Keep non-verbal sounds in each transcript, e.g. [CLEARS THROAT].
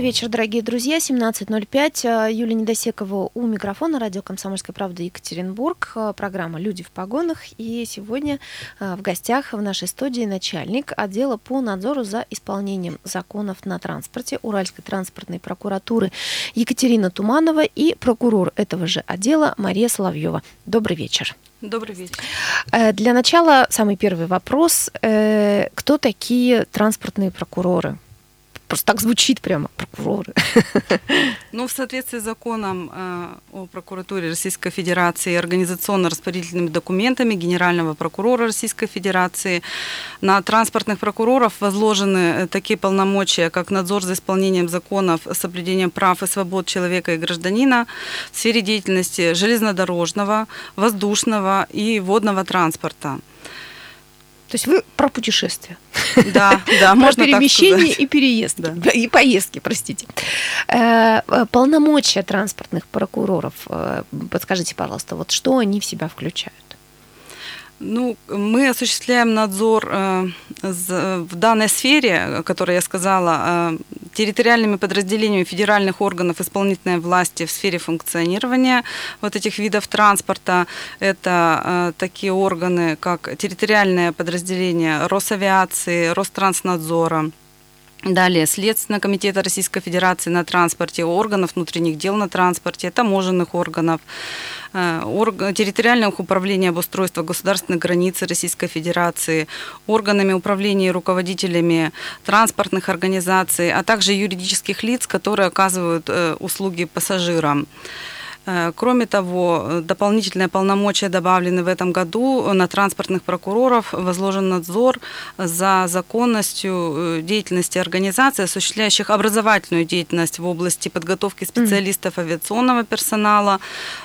Добрый вечер, дорогие друзья. 17.05. Э, Юлия Недосекова у микрофона. Радио «Комсомольская правда» Екатеринбург. Э, программа «Люди в погонах». И сегодня э, в гостях в нашей студии начальник отдела по надзору за исполнением законов на транспорте Уральской транспортной прокуратуры Екатерина Туманова и прокурор этого же отдела Мария Соловьева. Добрый вечер. Добрый вечер. Для начала самый первый вопрос. Кто такие транспортные прокуроры? Просто так звучит прямо, прокуроры. [LAUGHS] Ну, в соответствии с законом э, о прокуратуре Российской Федерации и организационно-распорядительными документами Генерального прокурора Российской Федерации на транспортных прокуроров возложены э, такие полномочия, как надзор за исполнением законов, соблюдением прав и свобод человека и гражданина в сфере деятельности железнодорожного, воздушного и водного транспорта. То есть вы про путешествия. Да, да, можно перемещение и переезд. И поездки, простите. Э, полномочия транспортных прокуроров, э, подскажите, пожалуйста, вот что они в себя включают? Ну, мы осуществляем надзор э, в данной сфере, о которой я сказала, э, территориальными подразделениями федеральных органов исполнительной власти в сфере функционирования вот этих видов транспорта. Это э, такие органы, как территориальное подразделение Росавиации, Ространснадзора, Далее, Следственного комитета Российской Федерации на транспорте, органов внутренних дел на транспорте, таможенных органов, э, территориальных управлений обустройства государственной границы Российской Федерации, органами управления и руководителями транспортных организаций, а также юридических лиц, которые оказывают э, услуги пассажирам. Э, кроме того, дополнительные полномочия добавлены в этом году. На транспортных прокуроров возложен надзор за законностью э, деятельности организаций, осуществляющих образовательную деятельность в области подготовки специалистов авиационного персонала,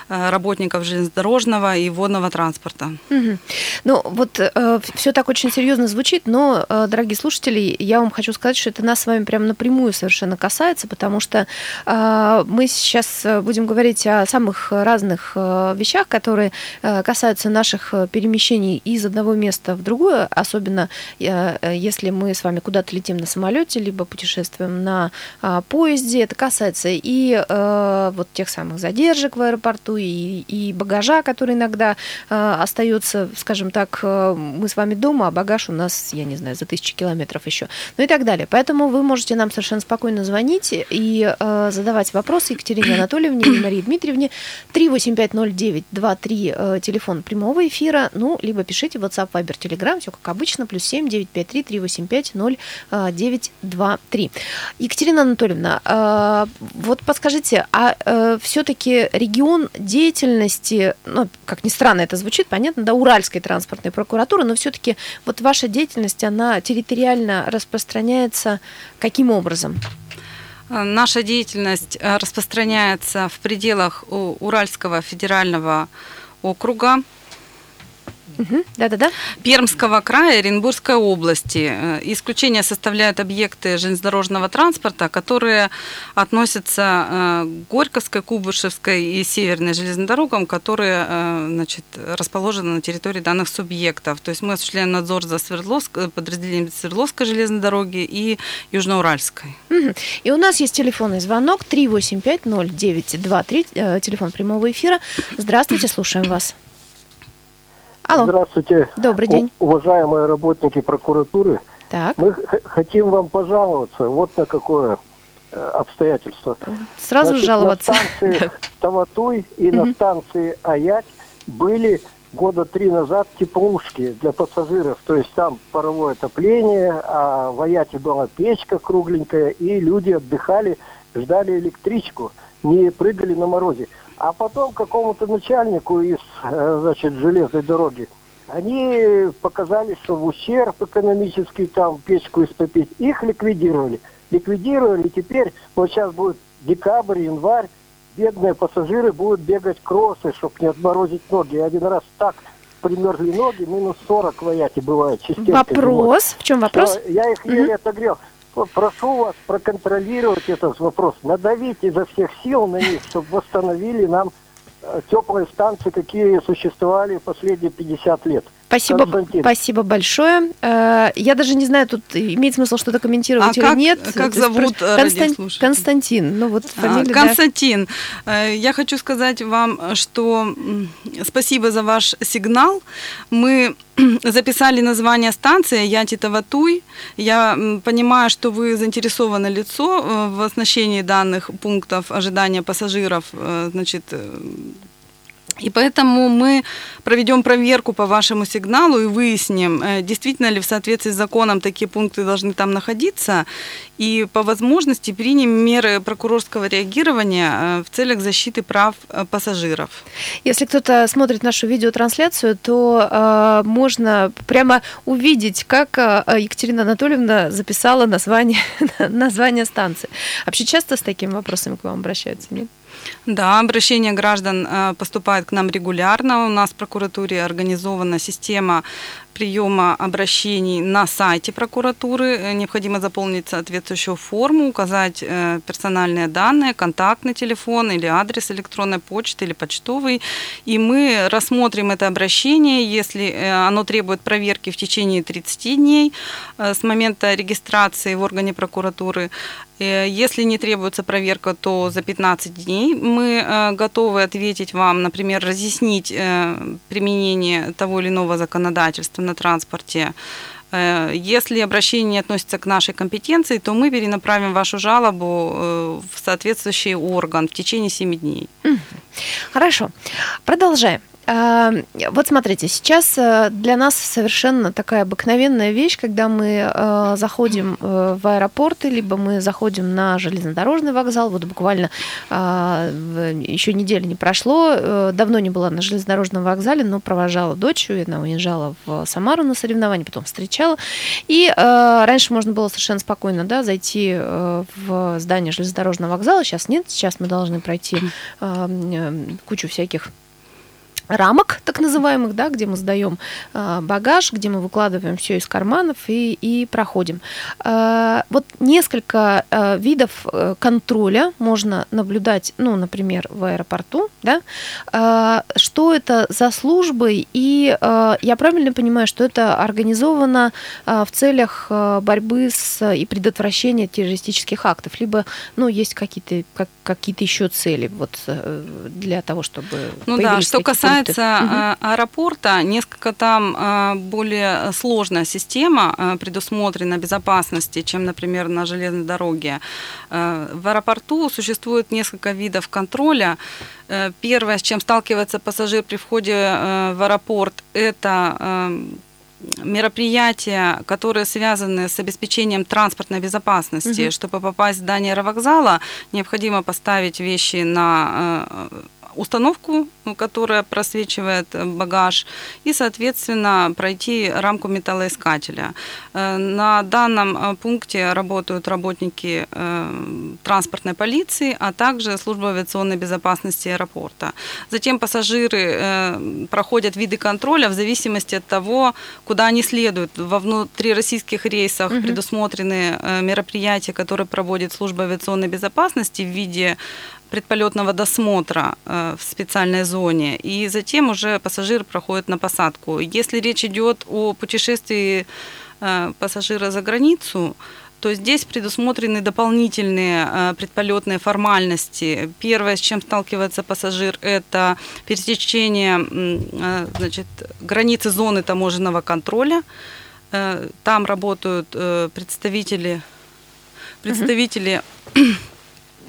э, работников железнодорожного и водного транспорта. Угу. Ну вот э, все так очень серьезно звучит, но, э, дорогие слушатели, я вам хочу сказать, что это нас с вами прям напрямую совершенно касается, потому что э, мы сейчас будем говорить о самых разных э, вещах, которые э, касаются наших э, перемещений из одного места в другое, особенно если мы с вами куда-то летим на самолете, либо путешествуем на поезде. Это касается и вот тех самых задержек в аэропорту, и, и багажа, который иногда остается, скажем так, мы с вами дома, а багаж у нас, я не знаю, за тысячи километров еще, ну и так далее. Поэтому вы можете нам совершенно спокойно звонить и задавать вопросы Екатерине Анатольевне и Марии Дмитриевне Дмитриевне. 3850923, э, телефон прямого эфира, ну, либо пишите WhatsApp, Viber, Telegram, все как обычно, плюс 7 953 385 0923. Екатерина Анатольевна, э, вот подскажите, а э, все-таки регион деятельности, ну, как ни странно это звучит, понятно, да, Уральской транспортной прокуратуры, но все-таки вот ваша деятельность, она территориально распространяется каким образом? Наша деятельность э, распространяется в пределах Уральского федерального округа. Да-да-да. Пермского края, Оренбургской области. Э, исключение составляют объекты железнодорожного транспорта, которые относятся э, к Горьковской, Кубышевской и Северной железным дорогам, которые э, значит, расположены на территории данных субъектов. То есть мы осуществляем надзор за Свердловск, подразделением Свердловской железной дороги и Южноуральской. И у нас есть телефонный звонок 3850923, телефон прямого эфира. Здравствуйте, слушаем вас. Алло. Здравствуйте. Добрый день. Уважаемые работники прокуратуры. Так. Мы хотим вам пожаловаться вот на какое э, обстоятельство. Сразу Значит, жаловаться. На станции [LAUGHS] Таватуй и на станции Аять были года три назад теплушки для пассажиров. То есть там паровое отопление, а в Аяте была печка кругленькая, и люди отдыхали, ждали электричку, не прыгали на морозе. А потом какому-то начальнику из, э, значит, железной дороги они показали, что в ущерб экономический там печку истопить, их ликвидировали. Ликвидировали, и теперь, вот сейчас будет декабрь, январь, бедные пассажиры будут бегать кроссы, чтобы не отморозить ноги. Один раз так примерзли ноги, минус 40 в Аяте бывает. Вопрос? В чем вопрос? я их еле mm-hmm. отогрел. Прошу вас проконтролировать этот вопрос, надавить изо всех сил на них, чтобы восстановили нам э, теплые станции, какие существовали последние 50 лет. Спасибо, Константин. спасибо большое. Э, Я даже не знаю, тут имеет смысл что-то комментировать А или как- нет. как есть зовут, просто- э, Констан-? Константин. Ну вот А, фамилия, да. Константин, э, я хочу сказать вам, что спасибо за ваш сигнал. Мы [CLEARS THROAT] записали название станции Яти-Таватуй. Я м, понимаю, что вы заинтересованное лицо в оснащении данных пунктов ожидания пассажиров. Значит, и поэтому мы проведем проверку по вашему сигналу и выясним, э, действительно ли в соответствии с законом такие пункты должны там находиться, и по возможности примем меры прокурорского реагирования э, в целях защиты прав э, пассажиров. Если кто-то смотрит нашу видеотрансляцию, то э, можно прямо увидеть, как Екатерина Анатольевна записала название, [LAUGHS] название станции. Вообще часто с такими вопросами к вам обращаются, нет? Да, обращения граждан э, поступают к нам регулярно. У нас в прокуратуре организована система приема обращений на сайте прокуратуры. Э, Необходимо заполнить соответствующую форму, указать э, персональные данные, контактный телефон или адрес электронной почты или почтовый. И мы рассмотрим это обращение, если э, оно требует проверки в течение 30 дней с момента регистрации в органе прокуратуры. Если не требуется проверка, то за 15 дней мы готовы ответить вам, например, разъяснить применение того или иного законодательства на транспорте. Э, Если обращение относится к нашей компетенции, то мы перенаправим вашу жалобу э, в соответствующий орган в течение 7 дней. Хорошо. Продолжаем. Вот смотрите, сейчас э, для нас совершенно такая обыкновенная вещь, когда мы э, заходим э, в аэропорты, либо мы заходим на железнодорожный вокзал. Вот буквально а, еще недели не прошло, давно не была на железнодорожном вокзале, но провожала дочь, и она уезжала в Самару на соревнования, потом встречала. И раньше можно было совершенно спокойно да, зайти в здание железнодорожного вокзала, сейчас нет, сейчас мы должны пройти кучу всяких рамок, так называемых, да, где мы сдаем э, багаж, где мы выкладываем все из карманов и, и проходим. Э, вот несколько э, видов э, контроля можно наблюдать, ну, например, в аэропорту, да, Э, что это за службы, и э, я правильно понимаю, что это организовано э, в целях э, борьбы с и предотвращения террористических актов, либо, ну, есть какие-то как, какие-то еще цели вот э, для того, чтобы Ну да, что такие касается? Мгм. э, аэропорта, несколько там э, более сложная система э, предусмотрена безопасности, чем, например, на железной дороге. В аэропорту существует несколько видов контроля. Э, Первое, с чем сталкивается пассажир при входе э, в аэропорт, это мероприятия, которые связаны с обеспечением транспортной безопасности. Мгм. Чтобы попасть в здание аэровокзала, необходимо поставить вещи на установку, ну, которая просвечивает э, багаж, и, соответственно, пройти рамку металлоискателя. Э, На данном э, пункте работают работники транспортной полиции, а также служба авиационной безопасности аэропорта. Затем пассажиры проходят виды контроля в зависимости от того, куда они следуют. Во внутрироссийских рейсах Мгм. предусмотрены мероприятия, которые проводит служба авиационной безопасности в виде предполетного досмотра э, в специальной зоне, и затем уже пассажир проходит на посадку. Если речь идет о путешествии э, пассажира за границу, то здесь предусмотрены дополнительные э, предполетные формальности. Первое, с чем сталкивается пассажир, это пересечение значит, границы зоны таможенного контроля. Там работают представители, представители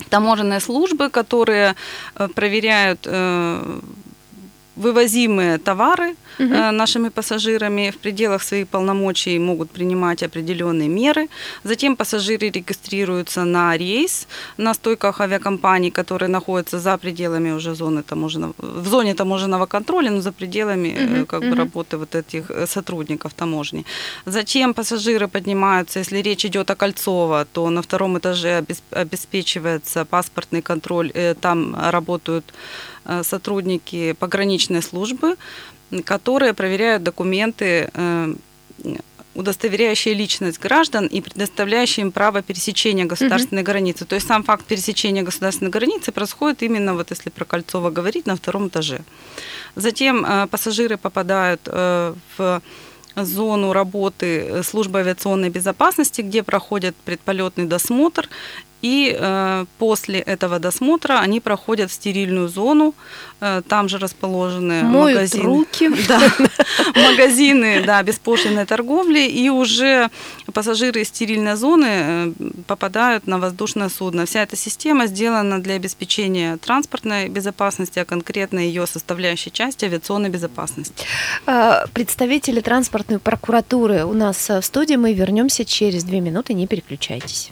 таможенной службы, которые э, проверяют э, вывозимые товары э, нашими пассажирами в пределах своих полномочий могут принимать определенные меры. Затем пассажиры регистрируются на рейс на стойках авиакомпаний, которые находятся за пределами уже зоны таможенного, в зоне таможенного контроля, но за пределами э, Мгм, как бы мгм. работы вот этих э, сотрудников таможни. Затем пассажиры поднимаются, если речь идет о Кольцово, то на втором этаже обес- обеспечивается паспортный контроль, э, там работают э, сотрудники пограничной службы, которые проверяют документы э, удостоверяющие личность граждан и предоставляющие им право пересечения государственной границы. То есть сам факт пересечения государственной границы происходит именно, вот если про Кольцово говорить, на втором этаже. Затем э, пассажиры попадают э, в зону работы службы авиационной безопасности, где проходят предполетный досмотр и э, после этого досмотра они проходят в стерильную зону. Э, там же расположены Моют магазины. руки. [LAUGHS] Да, магазины да, беспошлиной торговли. И уже пассажиры из стерильной зоны э, попадают на воздушное судно. Вся эта система сделана для обеспечения транспортной безопасности, а конкретно ее составляющей части авиационной безопасности. А, Представители транспортной прокуратуры у нас э, в студии. Мы вернемся через две минуты. Не переключайтесь.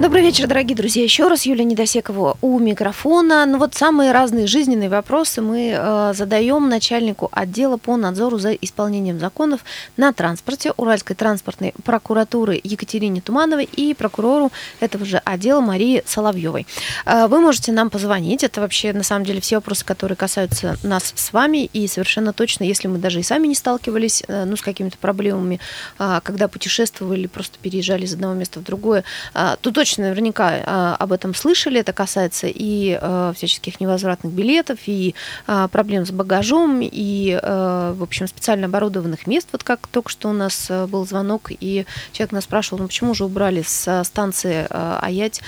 Добрый вечер, дорогие друзья. Еще раз Юлия Недосекова у микрофона. Ну вот самые разные жизненные вопросы мы э, задаем начальнику отдела по надзору за исполнением законов на транспорте Уральской транспортной прокуратуры Екатерине Тумановой и прокурору этого же отдела Марии Соловьевой. Э, вы можете нам позвонить. Это вообще на самом деле все вопросы, которые касаются нас с вами. И совершенно точно, если мы даже и сами не сталкивались э, ну, с какими-то проблемами, э, когда путешествовали, просто переезжали из одного места в другое, э, то точно наверняка э, об этом слышали. Это касается и э, всяческих невозвратных билетов, и э, проблем с багажом, и, в общем, специально оборудованных мест. Вот как только что у нас был звонок, и человек нас спрашивал, ну почему же убрали с станции Аять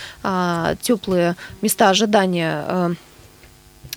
теплые места ожидания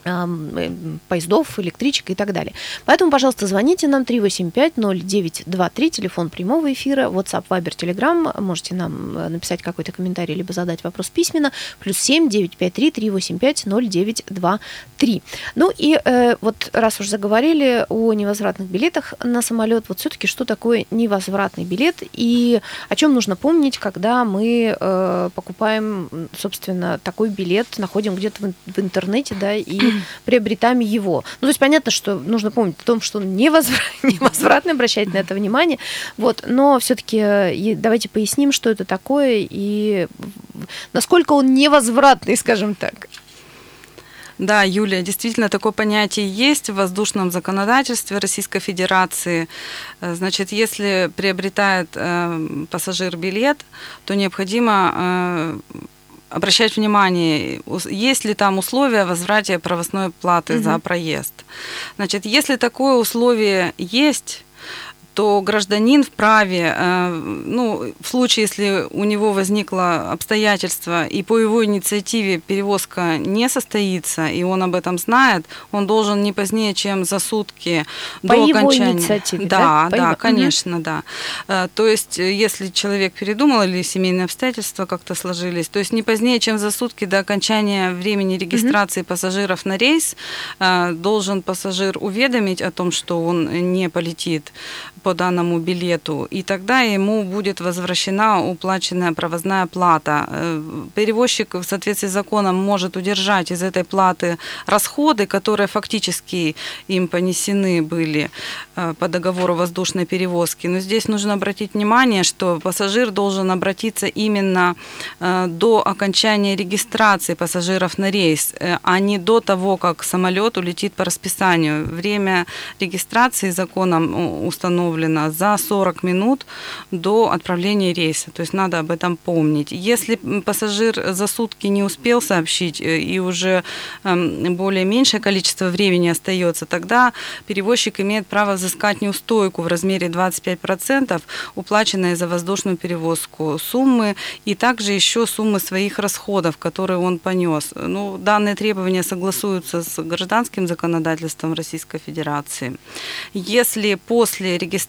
поездов, электричек и так далее. Поэтому, пожалуйста, звоните нам 385-0923, телефон прямого эфира, WhatsApp, Viber, Telegram. Можете нам э, написать какой-то комментарий, либо задать вопрос письменно. Плюс 7 953 385 0923. Ну и э, вот раз уж заговорили о невозвратных билетах на самолет, вот все-таки что такое невозвратный билет и о чем нужно помнить, когда мы э, покупаем, собственно, такой билет, находим где-то в, в интернете, да, и [LAUGHS] приобретаем его. Ну, то есть понятно, что нужно помнить о том, что он невозвра- [LAUGHS] невозвратный, обращать на это внимание, вот, но все-таки давайте поясним, что это такое и насколько он невозвратный, скажем так. Да, Юлия, действительно такое понятие есть в воздушном законодательстве Российской Федерации. Э, Значит, если приобретает э, пассажир билет, то необходимо э, обращать внимание, есть ли там условия возврата правостной платы за Мгм. проезд. Значит, если такое условие есть, то гражданин вправе, э, ну, в случае, если у него возникло обстоятельство, и по его инициативе перевозка не состоится, и он об этом знает, он должен не позднее, чем за сутки По до его окончания. инициативе, да? Да, По да, его- конечно, да. Э, То есть, э, если человек передумал или семейные обстоятельства как-то сложились, то есть не позднее, чем за сутки до окончания времени регистрации пассажиров на рейс, должен пассажир уведомить о том, что он не полетит по данному билету, и тогда ему будет возвращена уплаченная провозная плата. Э, Перевозчик в соответствии с законом может удержать из этой платы расходы, которые фактически им понесены были э, по договору воздушной перевозки. Но здесь нужно обратить внимание, что пассажир должен обратиться именно э, до окончания регистрации пассажиров на рейс, а не до того, как самолет улетит по расписанию. Время регистрации законом у- установлено за 40 минут до отправления рейса. То есть надо об этом помнить. Если пассажир за сутки не успел сообщить э, и уже эм, более меньшее количество времени остается, тогда перевозчик имеет право взыскать неустойку в размере 25% уплаченной за воздушную перевозку суммы и также еще суммы своих расходов, которые он понес. Ну, данные требования согласуются с гражданским законодательством Российской Федерации. Если после регистрации,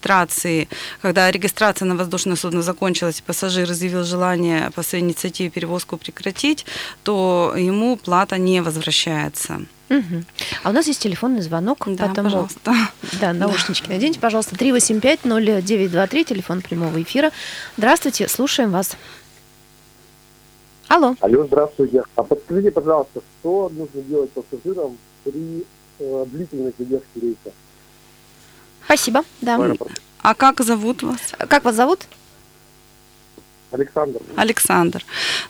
когда регистрация на воздушное судно закончилась, и пассажир изъявил желание по своей инициативе перевозку прекратить, то ему плата не возвращается. Мгм. А у нас есть телефонный звонок, Да, поэтому пожалуйста. Да, наушнички наденьте, пожалуйста. 385-0923, телефон прямого эфира. Здравствуйте, слушаем вас. Алло. Алло, здравствуйте. А подскажите, пожалуйста, что нужно делать пассажирам при э, длительной задержке рейса Спасибо. Да. А как зовут вас? Как вас зовут? Александр. Александр.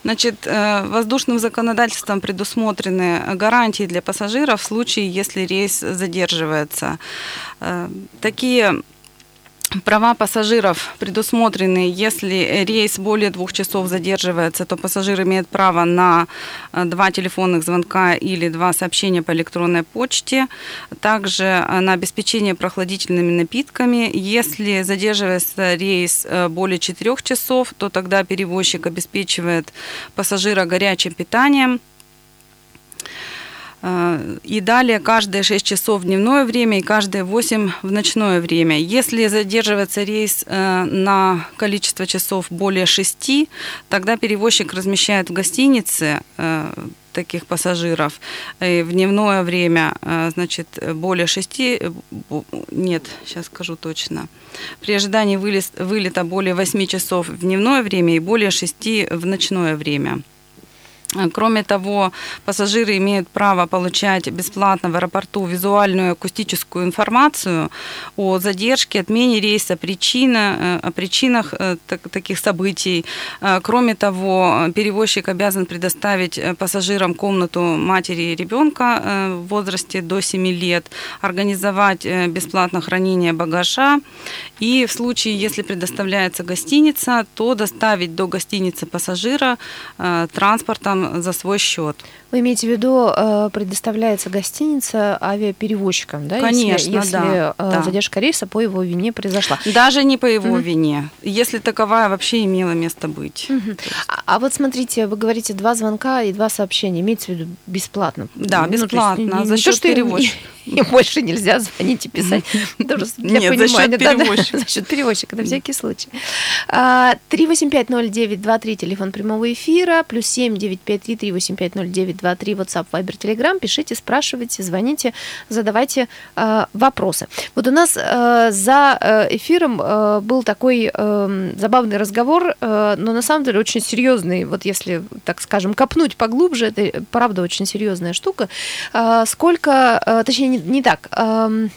Значит, э, воздушным законодательством предусмотрены гарантии для пассажиров в случае, если рейс задерживается. Э, Такие Права пассажиров предусмотрены, если рейс более двух часов задерживается, то пассажир имеет право на э, два телефонных звонка или два сообщения по электронной почте, также э, на обеспечение прохладительными напитками. Если задерживается рейс э, более четырех часов, то тогда перевозчик обеспечивает пассажира горячим питанием, и далее каждые 6 часов в дневное время и каждые 8 в ночное время. Если задерживается рейс э, на количество часов более 6, тогда перевозчик размещает в гостинице э, таких пассажиров в дневное время, значит, более 6, нет, сейчас скажу точно, при ожидании вылета более 8 часов в дневное время и более 6 в ночное время. Кроме того, пассажиры имеют право получать бесплатно в аэропорту визуальную акустическую информацию о задержке, отмене рейса, причина, э, о причинах э, таких событий. Э, кроме того, перевозчик обязан предоставить пассажирам комнату матери и ребенка в возрасте до 7 лет, организовать бесплатно хранение багажа и в случае, если предоставляется гостиница, то доставить до гостиницы пассажира транспортом за свой счет. Вы имеете в виду, э, предоставляется гостиница авиаперевозчикам, да? Конечно, если, если да, э, да. задержка рейса по его вине произошла. Даже не по его угу. вине, если таковая вообще имела место быть. Угу. А, а вот смотрите, вы говорите два звонка и два сообщения, имеется в виду бесплатно? Да, бесплатно, ну, есть, за счет перевозчика. [LAUGHS] И больше нельзя звонить и писать. [LAUGHS] Нет, за счет перевозчика. [LAUGHS] За счет перевозчика, на всякий случай. 3850923, а, телефон прямого эфира, плюс 7 953 3850923 923 WhatsApp, Viber, Telegram. Пишите, спрашивайте, звоните, задавайте э, вопросы. Вот у нас э, за э, эфиром э, был такой э, забавный разговор, э, но на самом деле очень серьезный. Вот если, так скажем, копнуть поглубже, это правда очень серьезная штука. Э, сколько, э, точнее, не, не так. Э,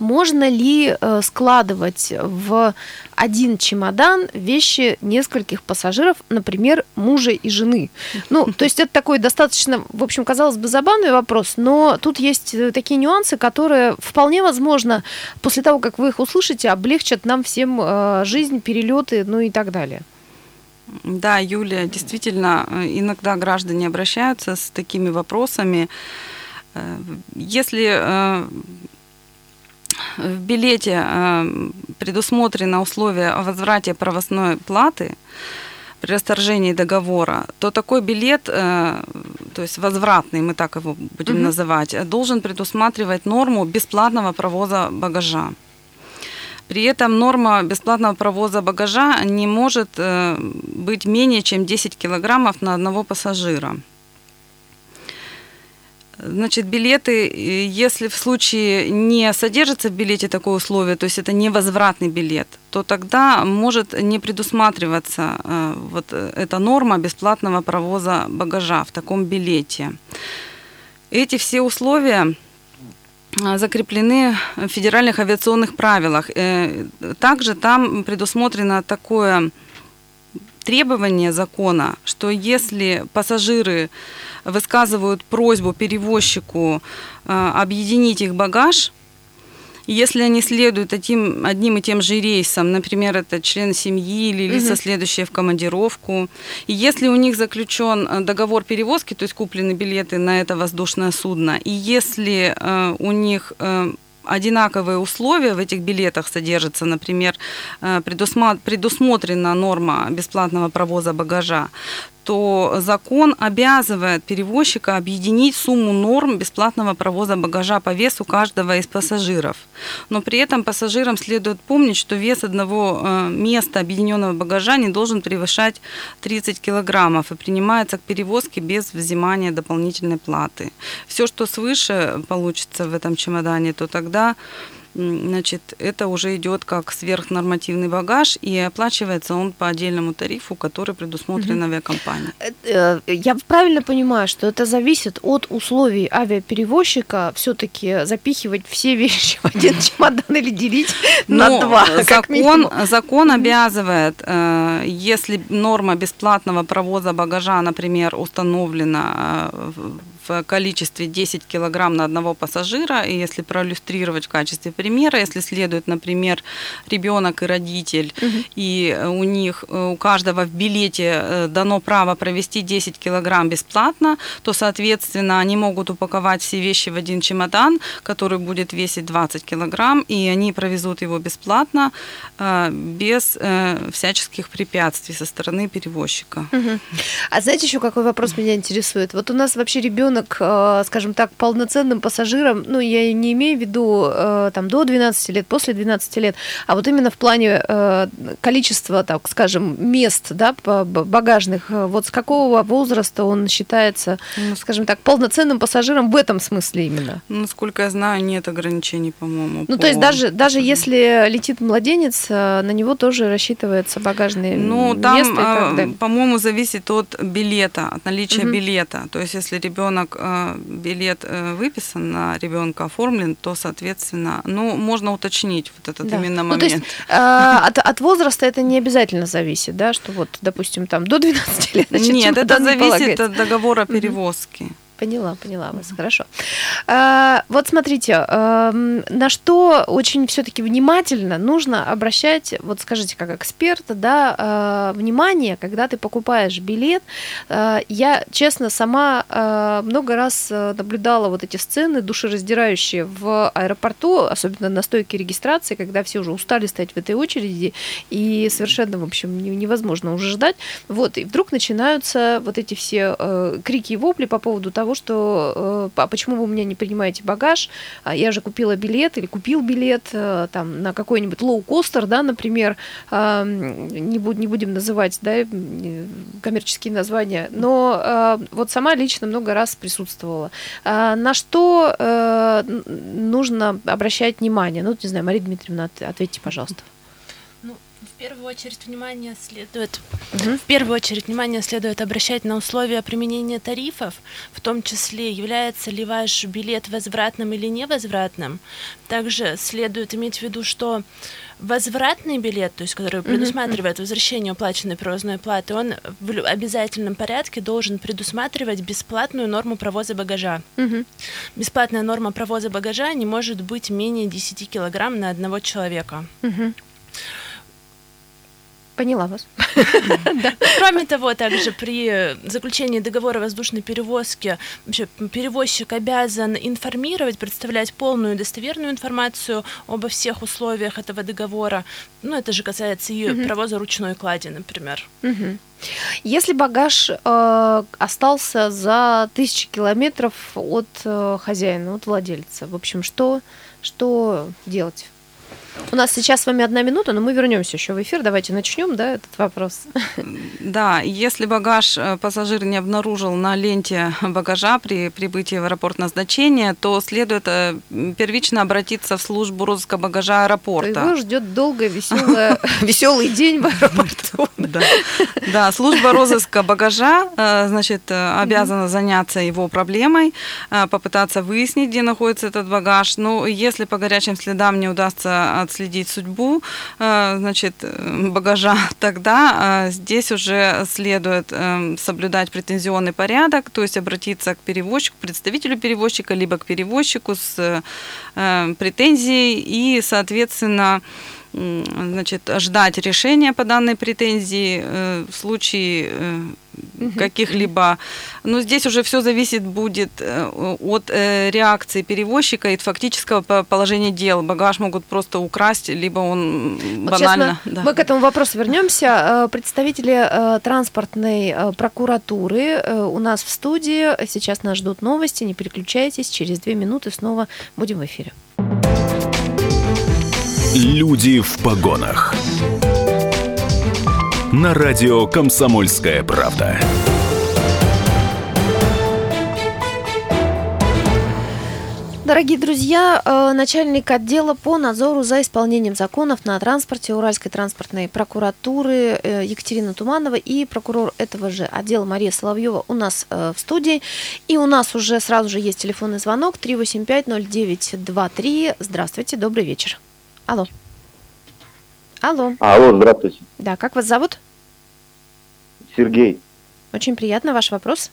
можно ли э, складывать в один чемодан вещи нескольких пассажиров, например, мужа и жены? Ну, [LAUGHS] то есть это такой достаточно, в общем, казалось бы, забавный вопрос, но тут есть э, такие нюансы, которые вполне возможно после того, как вы их услышите, облегчат нам всем э, жизнь, перелеты, ну и так далее. Да, Юлия, действительно, иногда граждане обращаются с такими вопросами. Если в билете э, предусмотрено условие о возврате провозной платы при расторжении договора, то такой билет, э, то есть возвратный, мы так его будем угу. называть, должен предусматривать норму бесплатного провоза багажа. При этом норма бесплатного провоза багажа не может э, быть менее чем 10 килограммов на одного пассажира. Значит, билеты, если в случае не содержится в билете такое условие, то есть это невозвратный билет, то тогда может не предусматриваться э, вот эта норма бесплатного провоза багажа в таком билете. Эти все условия э, закреплены в федеральных авиационных правилах. Э, также там предусмотрено такое требование закона, что если пассажиры высказывают просьбу перевозчику э, объединить их багаж, если они следуют одним, одним и тем же рейсом, например, это член семьи или лица, угу. следующие в командировку, и если у них заключен э, договор перевозки, то есть куплены билеты на это воздушное судно, и если э, у них э, одинаковые условия в этих билетах содержатся, например, э, предусмотрена норма бесплатного провоза багажа, то закон обязывает перевозчика объединить сумму норм бесплатного провоза багажа по весу каждого из пассажиров. Но при этом пассажирам следует помнить, что вес одного э, места объединенного багажа не должен превышать 30 килограммов и принимается к перевозке без взимания дополнительной платы. Все, что свыше получится в этом чемодане, то тогда значит, это уже идет как сверхнормативный багаж, и оплачивается он по отдельному тарифу, который предусмотрен угу. авиакомпанией. Э, я правильно понимаю, что это зависит от условий авиаперевозчика все-таки запихивать все вещи в один [LAUGHS] чемодан или делить на два? Закон, закон обязывает, э, если норма бесплатного провоза багажа, например, установлена в количестве 10 килограмм на одного пассажира, и если проиллюстрировать в качестве примера, если следует, например, ребенок и родитель, угу. и у них, у каждого в билете э, дано право провести 10 килограмм бесплатно, то, соответственно, они могут упаковать все вещи в один чемодан, который будет весить 20 килограмм, и они провезут его бесплатно, э, без э, всяческих препятствий со стороны перевозчика. Угу. А знаете еще какой вопрос меня интересует? Вот у нас вообще ребенок ребенок, э, скажем так, полноценным пассажиром, ну, я не имею в виду э, там до 12 лет, после 12 лет, а вот именно в плане э, количества, так скажем, мест, да, багажных, вот с какого возраста он считается, ну, скажем так, полноценным пассажиром в этом смысле именно? Насколько я знаю, нет ограничений, по-моему. Ну, по... то есть даже, даже если летит младенец, на него тоже рассчитывается багажное ну, там, по-моему, зависит от билета, от наличия угу. билета. То есть, если ребенок ребенок, э, билет э, выписан на ребенка, оформлен, то, соответственно, ну, можно уточнить вот этот да. именно момент. Ну, то есть, э, от, от возраста это не обязательно зависит, да, что вот, допустим, там до 12 лет. Значит, Нет, это зависит от договора перевозки. Угу. Поняла, поняла вас, хорошо. А, вот смотрите, а, на что очень все-таки внимательно нужно обращать, вот скажите, как эксперт, да, а, внимание, когда ты покупаешь билет. А, я, честно, сама а, много раз наблюдала вот эти сцены душераздирающие в аэропорту, особенно на стойке регистрации, когда все уже устали стоять в этой очереди, и совершенно, в общем, невозможно уже ждать. Вот, и вдруг начинаются вот эти все э, крики и вопли по поводу того, того, что э, а почему вы у меня не принимаете багаж? А я же купила билет или купил билет э, там на какой-нибудь лоу-костер, да, например, а, не, буд, не будем называть, да, коммерческие названия, но э, вот сама лично много раз присутствовала. На что нужно обращать внимание? Ну, не знаю, Мария Дмитриевна, ответьте, пожалуйста первую очередь внимание следует угу. в первую очередь внимание следует обращать на условия применения тарифов, в том числе является ли ваш билет возвратным или невозвратным. Также следует иметь в виду, что возвратный билет, то есть который предусматривает возвращение уплаченной провозной платы, он в обязательном порядке должен предусматривать бесплатную норму провоза багажа. Угу. Бесплатная норма провоза багажа не может быть менее 10 килограмм на одного человека. Угу. Поняла вас. [LAUGHS] [LAUGHS] Кроме того, также при заключении договора воздушной перевозки вообще, перевозчик обязан информировать, представлять полную достоверную информацию обо всех условиях этого договора. Ну, это же касается и провоза ручной клади, например. Если багаж э, остался за тысячи километров от э, хозяина, от владельца, в общем, что, что делать? У нас сейчас с вами одна минута, но мы вернемся еще в эфир. Давайте начнем, да, этот вопрос. Да, если багаж э, пассажир не обнаружил на ленте багажа при прибытии в аэропорт назначения, то следует э, первично обратиться в службу розыска багажа аэропорта. Его ждет долгий, [LAUGHS] веселый день в аэропорту. Да. служба розыска багажа, э, значит, обязана заняться его проблемой, попытаться выяснить, где находится этот багаж. Но если по горячим следам не удастся отследить судьбу э, значит, багажа, [LAUGHS] тогда э, здесь уже следует э, соблюдать претензионный порядок, то есть обратиться к перевозчику, представителю перевозчика, либо к перевозчику с претензией и, соответственно, значит, ждать решения по данной претензии в случае каких-либо. Но здесь уже все зависит будет э, от э, реакции перевозчика и от фактического положения дел. Багаж могут просто украсть, либо он вот банально. Мы, да. мы к этому вопросу вернемся. Э, представители транспортной прокуратуры у нас в студии. Сейчас нас ждут новости. Не переключайтесь. Через две минуты снова будем в эфире. Люди в погонах на радио «Комсомольская правда». Дорогие друзья, э, начальник отдела по надзору за исполнением законов на транспорте Уральской транспортной прокуратуры э, Екатерина Туманова и прокурор этого же отдела Мария Соловьева у нас э, в студии. И у нас уже сразу же есть телефонный звонок 3850923. Здравствуйте, добрый вечер. Алло. Алло. Алло, здравствуйте. Да, как вас зовут? Сергей. Очень приятно, ваш вопрос.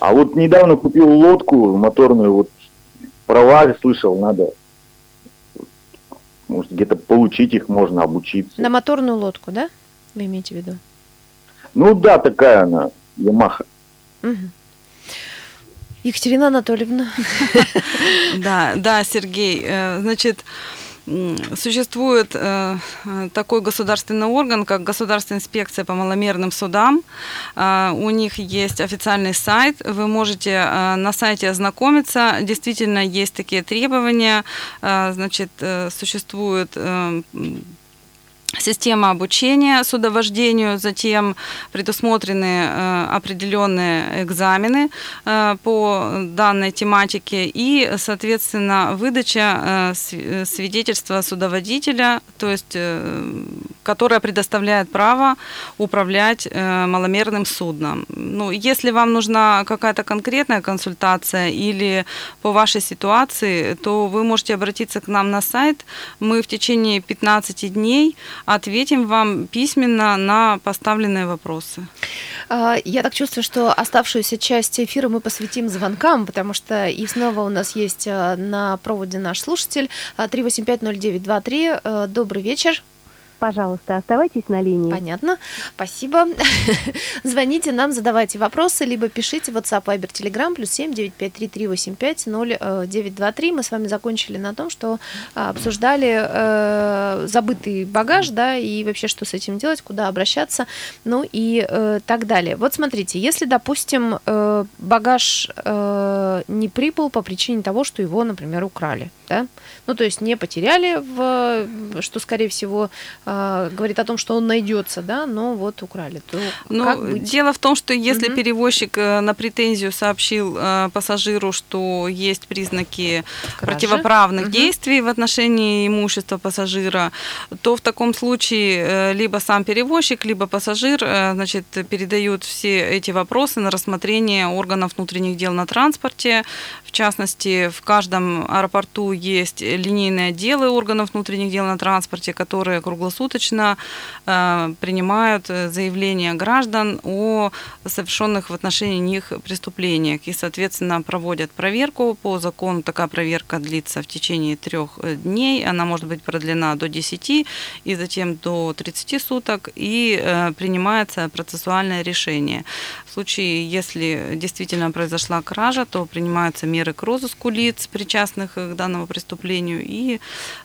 А вот недавно купил лодку моторную, вот права слышал, надо, может, где-то получить их можно, обучиться. На моторную лодку, да? Вы имеете в виду? Ну да, такая она, Ямаха. Мгм. Екатерина Анатольевна. [LAUGHS] Да, да, Сергей. Э, Значит, существует э, э, такой государственный орган, как Государственная инспекция по маломерным судам. А, У них есть официальный сайт. Вы можете э, на сайте ознакомиться. Действительно, есть такие требования. Значит, э, существует э, Система обучения судовождению, затем предусмотрены э, определенные экзамены э, по данной тематике и, соответственно, выдача э, э, свидетельства судоводителя, то есть, э, которое предоставляет право управлять э, маломерным судном. Ну, если вам нужна какая-то конкретная консультация или по вашей ситуации, то вы можете обратиться к нам на сайт. Мы в течение 15 дней ответим вам письменно на поставленные вопросы. А, Я так чувствую, что оставшуюся часть эфира мы посвятим звонкам, потому что и снова у нас есть а, на проводе наш слушатель а, 3850923. А, Добрый вечер. Пожалуйста, оставайтесь на линии. Понятно. Спасибо. [LAUGHS] Звоните нам, задавайте вопросы, либо пишите WhatsApp, Viber, Telegram, плюс 7 953 385 0923. Мы с вами закончили на том, что а, обсуждали э, забытый багаж, да, и вообще, что с этим делать, куда обращаться, ну и э, так далее. Вот смотрите, если, допустим, э, багаж э, не прибыл по причине того, что его, например, украли, да, ну то есть не потеряли, в, что, скорее всего, э, говорит о том, что он найдется, да, но вот украли, то Ну, как быть? дело в том, что если Мгм. перевозчик э, на претензию сообщил э, пассажиру, что есть признаки Кражи. противоправных Мгм. действий в отношении имущества пассажира, то в таком случае э, либо сам перевозчик, либо пассажир э, значит, передают все эти вопросы на рассмотрение органов внутренних дел на транспорте. В частности, в каждом аэропорту есть линейные отделы органов внутренних дел на транспорте, которые круглосуточно э, принимают э, заявления граждан о совершенных в отношении них преступлениях и, соответственно, проводят проверку. По закону такая проверка длится в течение трех э, дней, она может быть продлена до 10 и затем до 30 суток, и э, принимается процессуальное решение. В случае, если действительно произошла кража, то принимаются меры к розыску лиц, причастных к данному преступлению, и,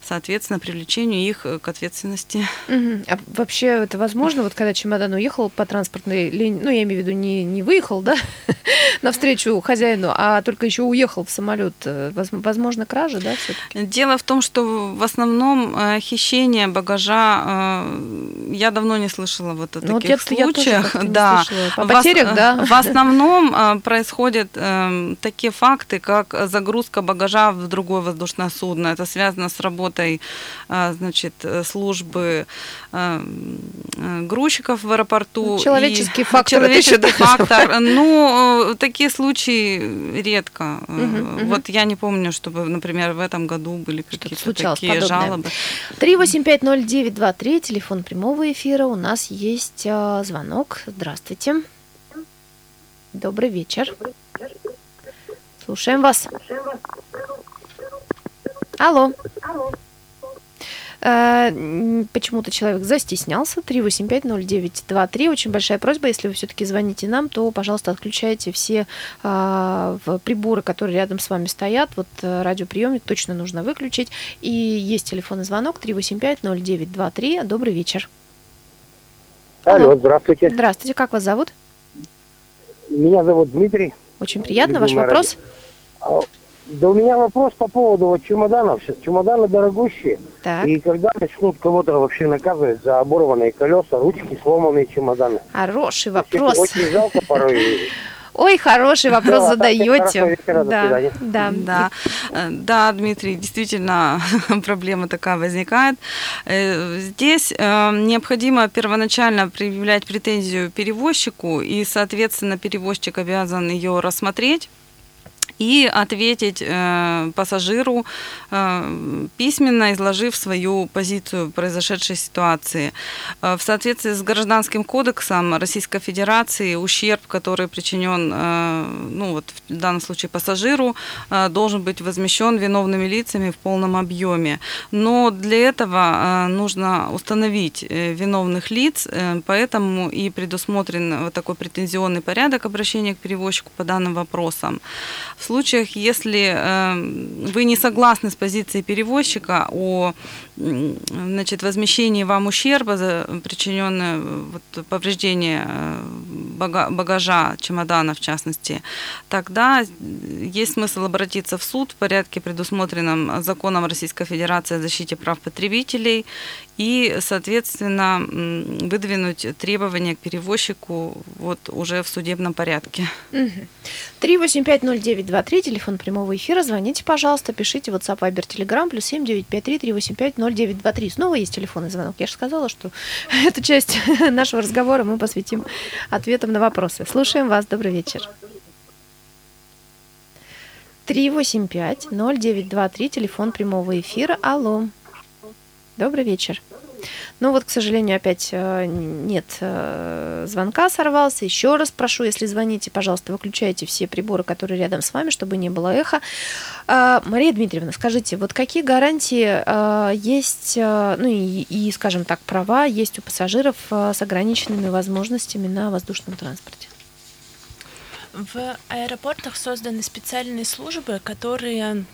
соответственно, привлечению их к ответственности. Мгм. А вообще это возможно, вот когда чемодан уехал по транспортной линии, ну, я имею в виду, не, не выехал, да, [LAUGHS] навстречу хозяину, а только еще уехал в самолет, э, воз- возможно, кража, да, все-таки? Дело в том, что в основном э, хищение багажа э, я давно не слышала вот о Ну, вот таких я- тоже случаях. как-то не да. слышала. В ос- потерях, да. В основном происходят такие факты, как загрузка багажа в другое воздушное судно. Это связано с работой э, значит, службы э, грузчиков в аэропорту. Ну, и человеческий [LAUGHS] фактор Человеческий фактор. Ну, э, такие случаи редко. Мгм. Вот я не помню, чтобы, например, в этом году были какие-то такие подобное. жалобы. 3850923, телефон прямого эфира, у нас есть э, звонок. Здравствуйте. Добрый вечер. Слушаем вас. Алло. Э, Почему-то человек застеснялся. 3850923. Очень большая просьба, если вы все-таки звоните нам, то, пожалуйста, отключайте все а, приборы, которые рядом с вами стоят. Вот э, радиоприемник точно нужно выключить. И есть телефонный звонок 3850923. Добрый вечер. Алло, здравствуйте. Здравствуйте, как вас зовут? Меня зовут Дмитрий. Очень приятно. Ваш вопрос? А, Да у меня вопрос по поводу вот чемоданов. Сейчас чемоданы дорогущие. Так. И когда начнут кого-то вообще наказывать за оборванные колеса, ручки, сломанные чемоданы? Хороший вопрос. Очень жалко порой. [LAUGHS] Ой, хороший вопрос хорошего задаете. Да, да. Да, Э, да, Дмитрий, действительно [LAUGHS] проблема такая возникает. Э, Здесь э, необходимо первоначально предъявлять претензию перевозчику, и, соответственно, перевозчик обязан ее рассмотреть и ответить э, пассажиру э, письменно, изложив свою позицию произошедшей ситуации. Э, в соответствии с Гражданским кодексом Российской Федерации ущерб, который причинен, э, ну вот в данном случае пассажиру, э, должен быть возмещен виновными лицами в полном объеме. Но для этого э, нужно установить э, виновных лиц, э, поэтому и предусмотрен вот такой претензионный порядок обращения к перевозчику по данным вопросам. В случаях, если э, вы не согласны с позицией перевозчика о значит, возмещении вам ущерба за причиненное вот, повреждение э, бага- багажа, чемодана в частности, тогда есть смысл обратиться в суд в порядке, предусмотренном законом Российской Федерации о защите прав потребителей и, соответственно, выдвинуть требования к перевозчику вот уже в судебном порядке. Мгм. 3850923, телефон прямого эфира. Звоните, пожалуйста, пишите WhatsApp, Viber, Telegram, плюс 7953 385 0923. Снова есть телефонный звонок. Я же сказала, что [LAUGHS] эту часть [LAUGHS] нашего разговора мы посвятим ответам на вопросы. Слушаем вас. Добрый вечер. 385 0923, телефон прямого эфира. Алло. Добрый вечер. Ну вот, к сожалению, опять э, нет э, звонка, сорвался. Еще раз прошу, если звоните, пожалуйста, выключайте все приборы, которые рядом с вами, чтобы не было эха. А, Мария Дмитриевна, скажите, вот какие гарантии э, есть, ну и, и, скажем так, права есть у пассажиров с ограниченными возможностями на воздушном транспорте? В аэропортах созданы специальные службы, которые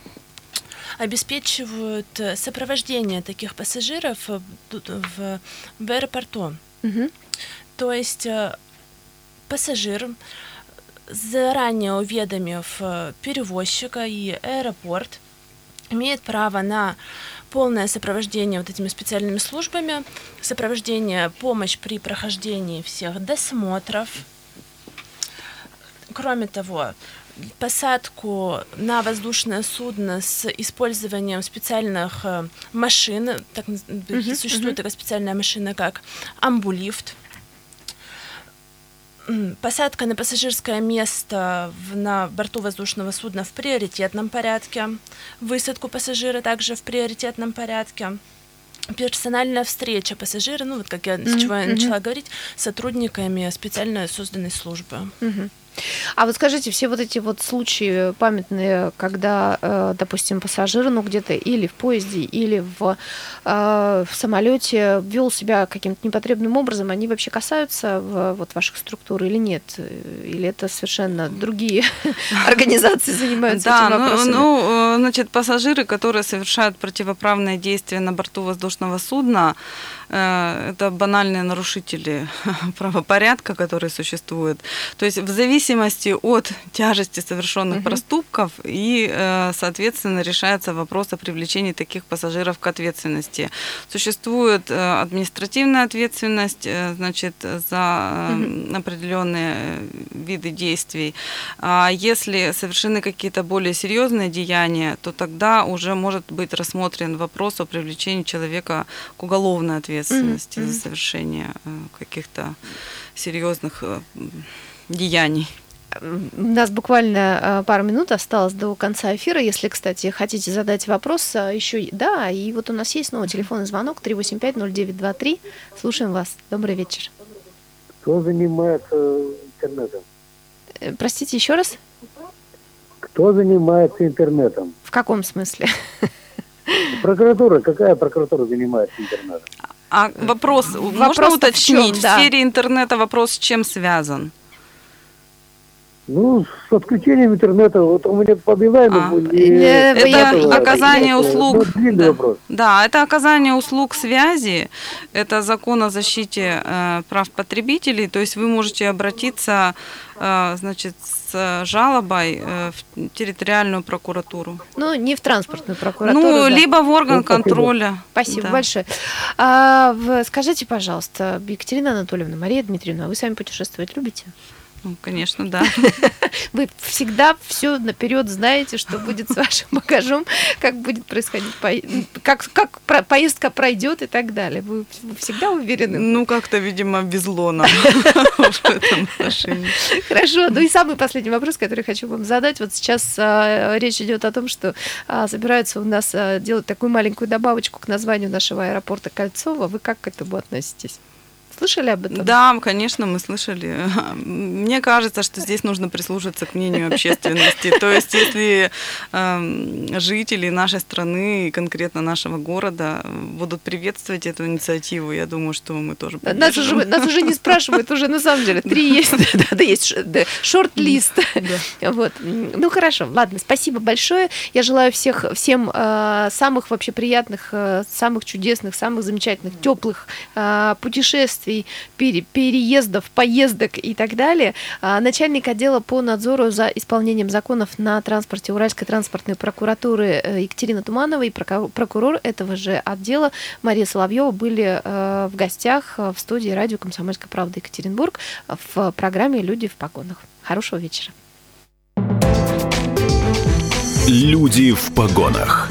обеспечивают э, сопровождение таких пассажиров э, тут в, в аэропорту. Мгм. То есть э, пассажир, заранее уведомив э, перевозчика и аэропорт, имеет право на полное сопровождение вот этими специальными службами, сопровождение, помощь при прохождении всех досмотров. Кроме того, посадку на воздушное судно с использованием специальных э, машин, так, Мгм, существует мгм. такая специальная машина, как амбулифт. Посадка на пассажирское место в- на борту воздушного судна в приоритетном порядке. Высадку пассажира также в приоритетном порядке. Персональная встреча пассажира, ну вот как я с Мгм, чего я начала говорить, с сотрудниками специально созданной службы. Мгм. А вот скажите, все вот эти вот случаи памятные, когда, э, допустим, пассажир, ну где-то или в поезде, или в, э, в самолете вел себя каким-то непотребным образом, они вообще касаются в, вот ваших структур или нет? Э, Или это совершенно другие [LAUGHS] организации занимаются Да, этими ну, вопросами? ну, э, значит, пассажиры, которые совершают противоправные действия на борту воздушного судна, э, это банальные нарушители [LAUGHS] правопорядка, которые существуют. То есть в зависимости от тяжести совершенных Мгм. проступков и, э, соответственно, решается вопрос о привлечении таких пассажиров к ответственности. Существует э, административная ответственность, э, значит, за э, определенные э, виды действий. А если совершены какие-то более серьезные деяния, то тогда уже может быть рассмотрен вопрос о привлечении человека к уголовной ответственности мгм. за совершение э, каких-то серьезных э, деяний. У нас буквально э, пару минут осталось до конца эфира. Если, кстати, хотите задать вопрос, еще да, и вот у нас есть снова телефонный звонок 385-0923. Слушаем вас. Добрый вечер. Кто занимается интернетом? Простите еще раз? Кто занимается интернетом? В каком смысле? Прокуратура, какая прокуратура занимается интернетом? А вопрос, можно вопрос-то в уточнить, чём, в, да. сфере интернета вопрос с чем связан? Ну, с отключением интернета, вот у меня по Билайну А, не- э, Это я- я- оказание я- услуг. Ну, длинный да. вопрос. Да, это оказание услуг связи, это закон о защите э, прав потребителей, то есть вы можете обратиться, значит, с жалобой э, в территориальную прокуратуру. Ну, не в транспортную прокуратуру. ну, да. либо в орган Ну, контроля. Спасибо Да. большое. А, скажите, пожалуйста, Екатерина Анатольевна, Мария Дмитриевна, вы сами путешествовать любите? Ну, конечно, да. [LAUGHS] Вы всегда все наперед знаете, что будет с вашим багажом, как будет происходить, как, как поездка пройдет и так далее. Вы, вы всегда уверены? Ну, как-то, видимо, везло нам [LAUGHS] [LAUGHS] в этом отношении. Хорошо. Ну и самый последний вопрос, который хочу вам задать. Вот сейчас а, речь идет о том, что а, собираются у нас а, делать такую маленькую добавочку к названию нашего аэропорта Кольцова. Вы как к этому относитесь? Слышали об этом? Да, конечно, мы слышали. [LAUGHS] Мне кажется, что здесь нужно прислушаться к мнению общественности. То есть, если э, жители нашей страны и конкретно нашего города будут приветствовать эту инициативу, я думаю, что мы тоже нас уже, нас уже не спрашивают, уже на самом деле три есть, [LAUGHS] да, да, есть шорт-лист. Вот. Ну хорошо, ладно, спасибо большое. Я желаю всех, всем э, самых вообще приятных, э, самых чудесных, самых замечательных, теплых э, путешествий путешествий, пере, переездов, поездок и так далее. А, начальник отдела по надзору за исполнением законов на транспорте Уральской транспортной прокуратуры э, Екатерина Туманова и прокурор этого же отдела Мария Соловьева были э, в гостях в студии радио «Комсомольская правда» Екатеринбург в программе «Люди в погонах». Хорошего вечера. Люди в погонах.